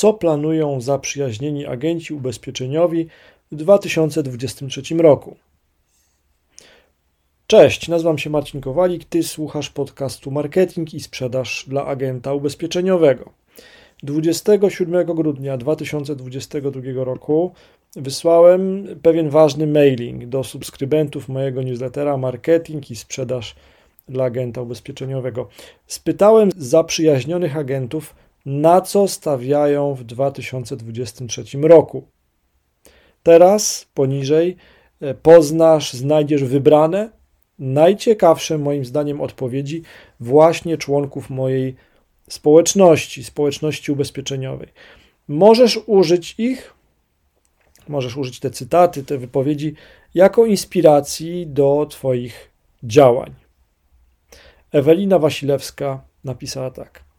co planują zaprzyjaźnieni agenci ubezpieczeniowi w 2023 roku. Cześć, nazywam się Marcin Kowalik, ty słuchasz podcastu Marketing i Sprzedaż dla agenta ubezpieczeniowego. 27 grudnia 2022 roku wysłałem pewien ważny mailing do subskrybentów mojego newslettera Marketing i Sprzedaż dla agenta ubezpieczeniowego. Spytałem zaprzyjaźnionych agentów, na co stawiają w 2023 roku. Teraz poniżej e, poznasz, znajdziesz wybrane, najciekawsze moim zdaniem odpowiedzi właśnie członków mojej społeczności, społeczności ubezpieczeniowej. Możesz użyć ich, możesz użyć te cytaty, te wypowiedzi jako inspiracji do Twoich działań. Ewelina Wasilewska napisała tak.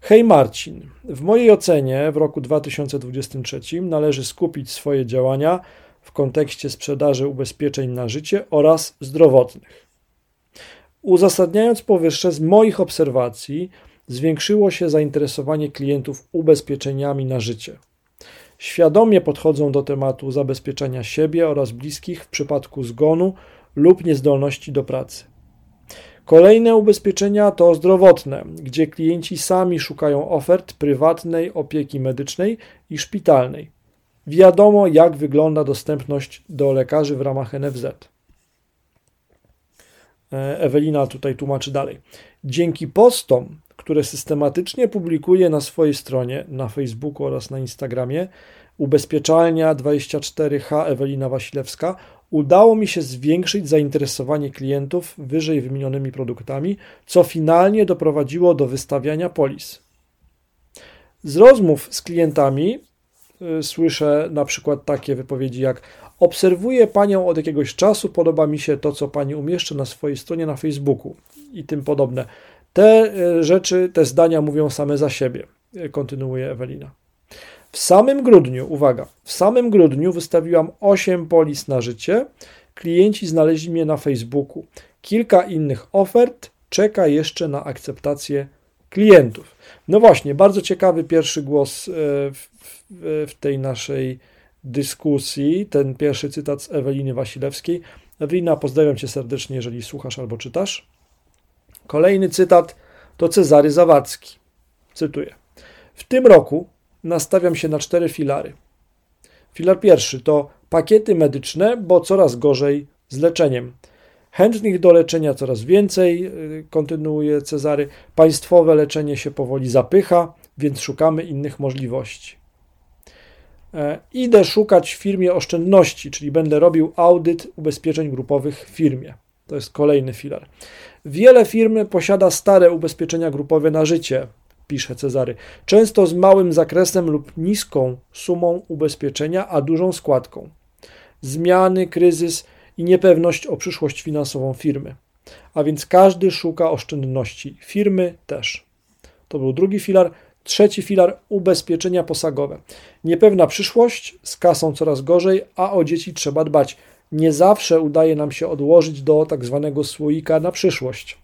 Hej Marcin, w mojej ocenie w roku 2023 należy skupić swoje działania w kontekście sprzedaży ubezpieczeń na życie oraz zdrowotnych. Uzasadniając powyższe, z moich obserwacji zwiększyło się zainteresowanie klientów ubezpieczeniami na życie. Świadomie podchodzą do tematu zabezpieczenia siebie oraz bliskich w przypadku zgonu lub niezdolności do pracy. Kolejne ubezpieczenia to zdrowotne, gdzie klienci sami szukają ofert prywatnej opieki medycznej i szpitalnej. Wiadomo, jak wygląda dostępność do lekarzy w ramach NFZ. E, Ewelina tutaj tłumaczy dalej. Dzięki postom, które systematycznie publikuje na swojej stronie, na Facebooku oraz na Instagramie, ubezpieczalnia 24H Ewelina Wasilewska, udało mi się zwiększyć zainteresowanie klientów wyżej wymienionymi produktami, co finalnie doprowadziło do wystawiania polis. Z rozmów z klientami y, słyszę na przykład takie wypowiedzi jak Obserwuję Panią od jakiegoś czasu, podoba mi się to, co Pani umieszcza na swojej stronie na Facebooku i tym podobne. Te y, rzeczy, te zdania mówią same za siebie, y, kontynuuje Ewelina. W samym grudniu, uwaga, w samym grudniu wystawiłam 8 polis na życie. Klienci znaleźli mnie na Facebooku. Kilka innych ofert czeka jeszcze na akceptację klientów. No właśnie, bardzo ciekawy pierwszy głos e, w, w, w tej naszej dyskusji, ten pierwszy cytat z Eweliny Wasilewskiej. Ewelina, pozdrawiam Cię serdecznie, jeżeli słuchasz albo czytasz. Kolejny cytat to Cezary Zawadzki. Cytuję. W tym roku nastawiam się na cztery filary. Filar pierwszy to pakiety medyczne, bo coraz gorzej z leczeniem. Chętnych do leczenia coraz więcej, y, kontynuuje Cezary. Państwowe leczenie się powoli zapycha, więc szukamy innych możliwości. E, idę szukać w firmie oszczędności, czyli będę robił audyt ubezpieczeń grupowych w firmie. To jest kolejny filar. Wiele firm posiada stare ubezpieczenia grupowe na życie, pisze Cezary, często z małym zakresem lub niską sumą ubezpieczenia, a dużą składką. Zmiany, kryzys i niepewność o przyszłość finansową firmy. A więc każdy szuka oszczędności, firmy też. To był drugi filar. Trzeci filar ubezpieczenia posagowe. Niepewna przyszłość, z kasą coraz gorzej, a o dzieci trzeba dbać. Nie zawsze udaje nam się odłożyć do tak zwanego słoika na przyszłość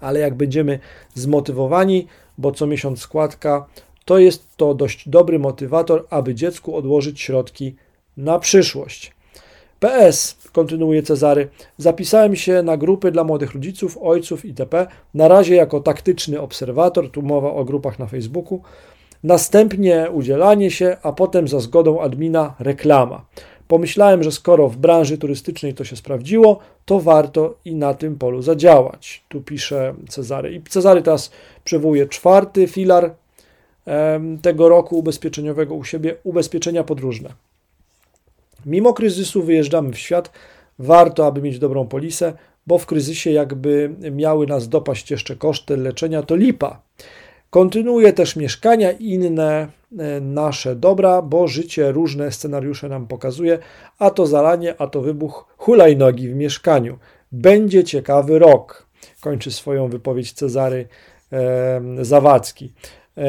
ale jak będziemy zmotywowani, bo co miesiąc składka, to jest to dość dobry motywator, aby dziecku odłożyć środki na przyszłość. PS, kontynuuje Cezary, zapisałem się na grupy dla młodych rodziców, ojców itp. Na razie jako taktyczny obserwator, tu mowa o grupach na Facebooku. Następnie udzielanie się, a potem za zgodą admina reklama. Pomyślałem, że skoro w branży turystycznej to się sprawdziło, to warto i na tym polu zadziałać. Tu pisze Cezary. I Cezary teraz przywołuje czwarty filar tego roku ubezpieczeniowego u siebie ubezpieczenia podróżne. Mimo kryzysu wyjeżdżamy w świat, warto, aby mieć dobrą polisę, bo w kryzysie jakby miały nas dopaść jeszcze koszty leczenia, to lipa. Kontynuuje też mieszkania i inne e, nasze dobra, bo życie różne scenariusze nam pokazuje, a to zalanie, a to wybuch hulajnogi w mieszkaniu. Będzie ciekawy rok. Kończy swoją wypowiedź Cezary e, Zawadzki. E,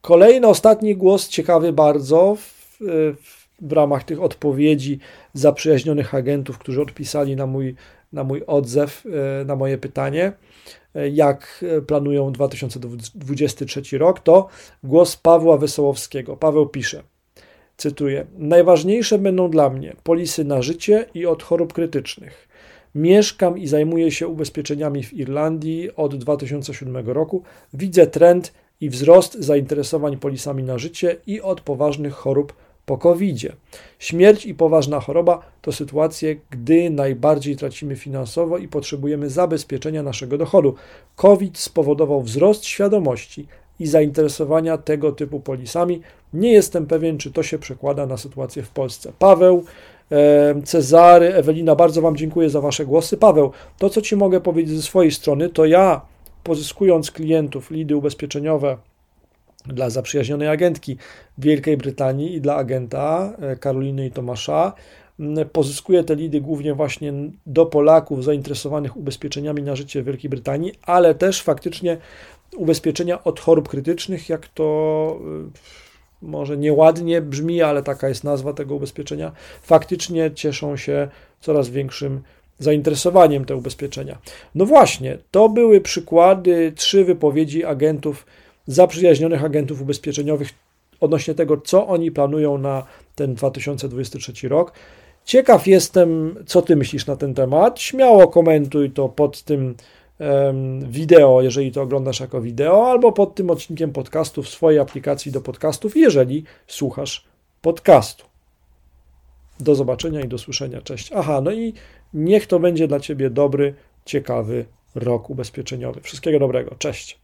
kolejny, ostatni głos, ciekawy bardzo w, w, w ramach tych odpowiedzi zaprzyjaźnionych agentów, którzy odpisali na mój na mój odzew, na moje pytanie, jak planują 2023 rok, to głos Pawła Wesołowskiego. Paweł pisze, cytuję: Najważniejsze będą dla mnie polisy na życie i od chorób krytycznych. Mieszkam i zajmuję się ubezpieczeniami w Irlandii od 2007 roku. Widzę trend i wzrost zainteresowań polisami na życie i od poważnych chorób po covid -zie. Śmierć i poważna choroba to sytuacje, gdy najbardziej tracimy finansowo i potrzebujemy zabezpieczenia naszego dochodu. COVID spowodował wzrost świadomości i zainteresowania tego typu polisami. Nie jestem pewien, czy to się przekłada na sytuację w Polsce. Paweł, Cezary, Ewelina, bardzo Wam dziękuję za Wasze głosy. Paweł, to co Ci mogę powiedzieć ze swojej strony, to ja pozyskując klientów, lidy ubezpieczeniowe dla zaprzyjaźnionej agentki Wielkiej Brytanii i dla agenta e, Karoliny i Tomasza, pozyskuję te lidy głównie właśnie do Polaków zainteresowanych ubezpieczeniami na życie w Wielkiej Brytanii, ale też faktycznie ubezpieczenia od chorób krytycznych, jak to e, może nieładnie brzmi, ale taka jest nazwa tego ubezpieczenia, faktycznie cieszą się coraz większym zainteresowaniem te ubezpieczenia. No właśnie, to były przykłady, trzy wypowiedzi agentów, zaprzyjaźnionych agentów ubezpieczeniowych odnośnie tego, co oni planują na ten 2023 rok. Ciekaw jestem, co ty myślisz na ten temat. Śmiało komentuj to pod tym wideo, jeżeli to oglądasz jako wideo, albo pod tym odcinkiem podcastu w swojej aplikacji do podcastów, jeżeli słuchasz podcastu. Do zobaczenia i do słyszenia. Cześć. Aha, no i niech to będzie dla Ciebie dobry, ciekawy rok ubezpieczeniowy. Wszystkiego dobrego. Cześć.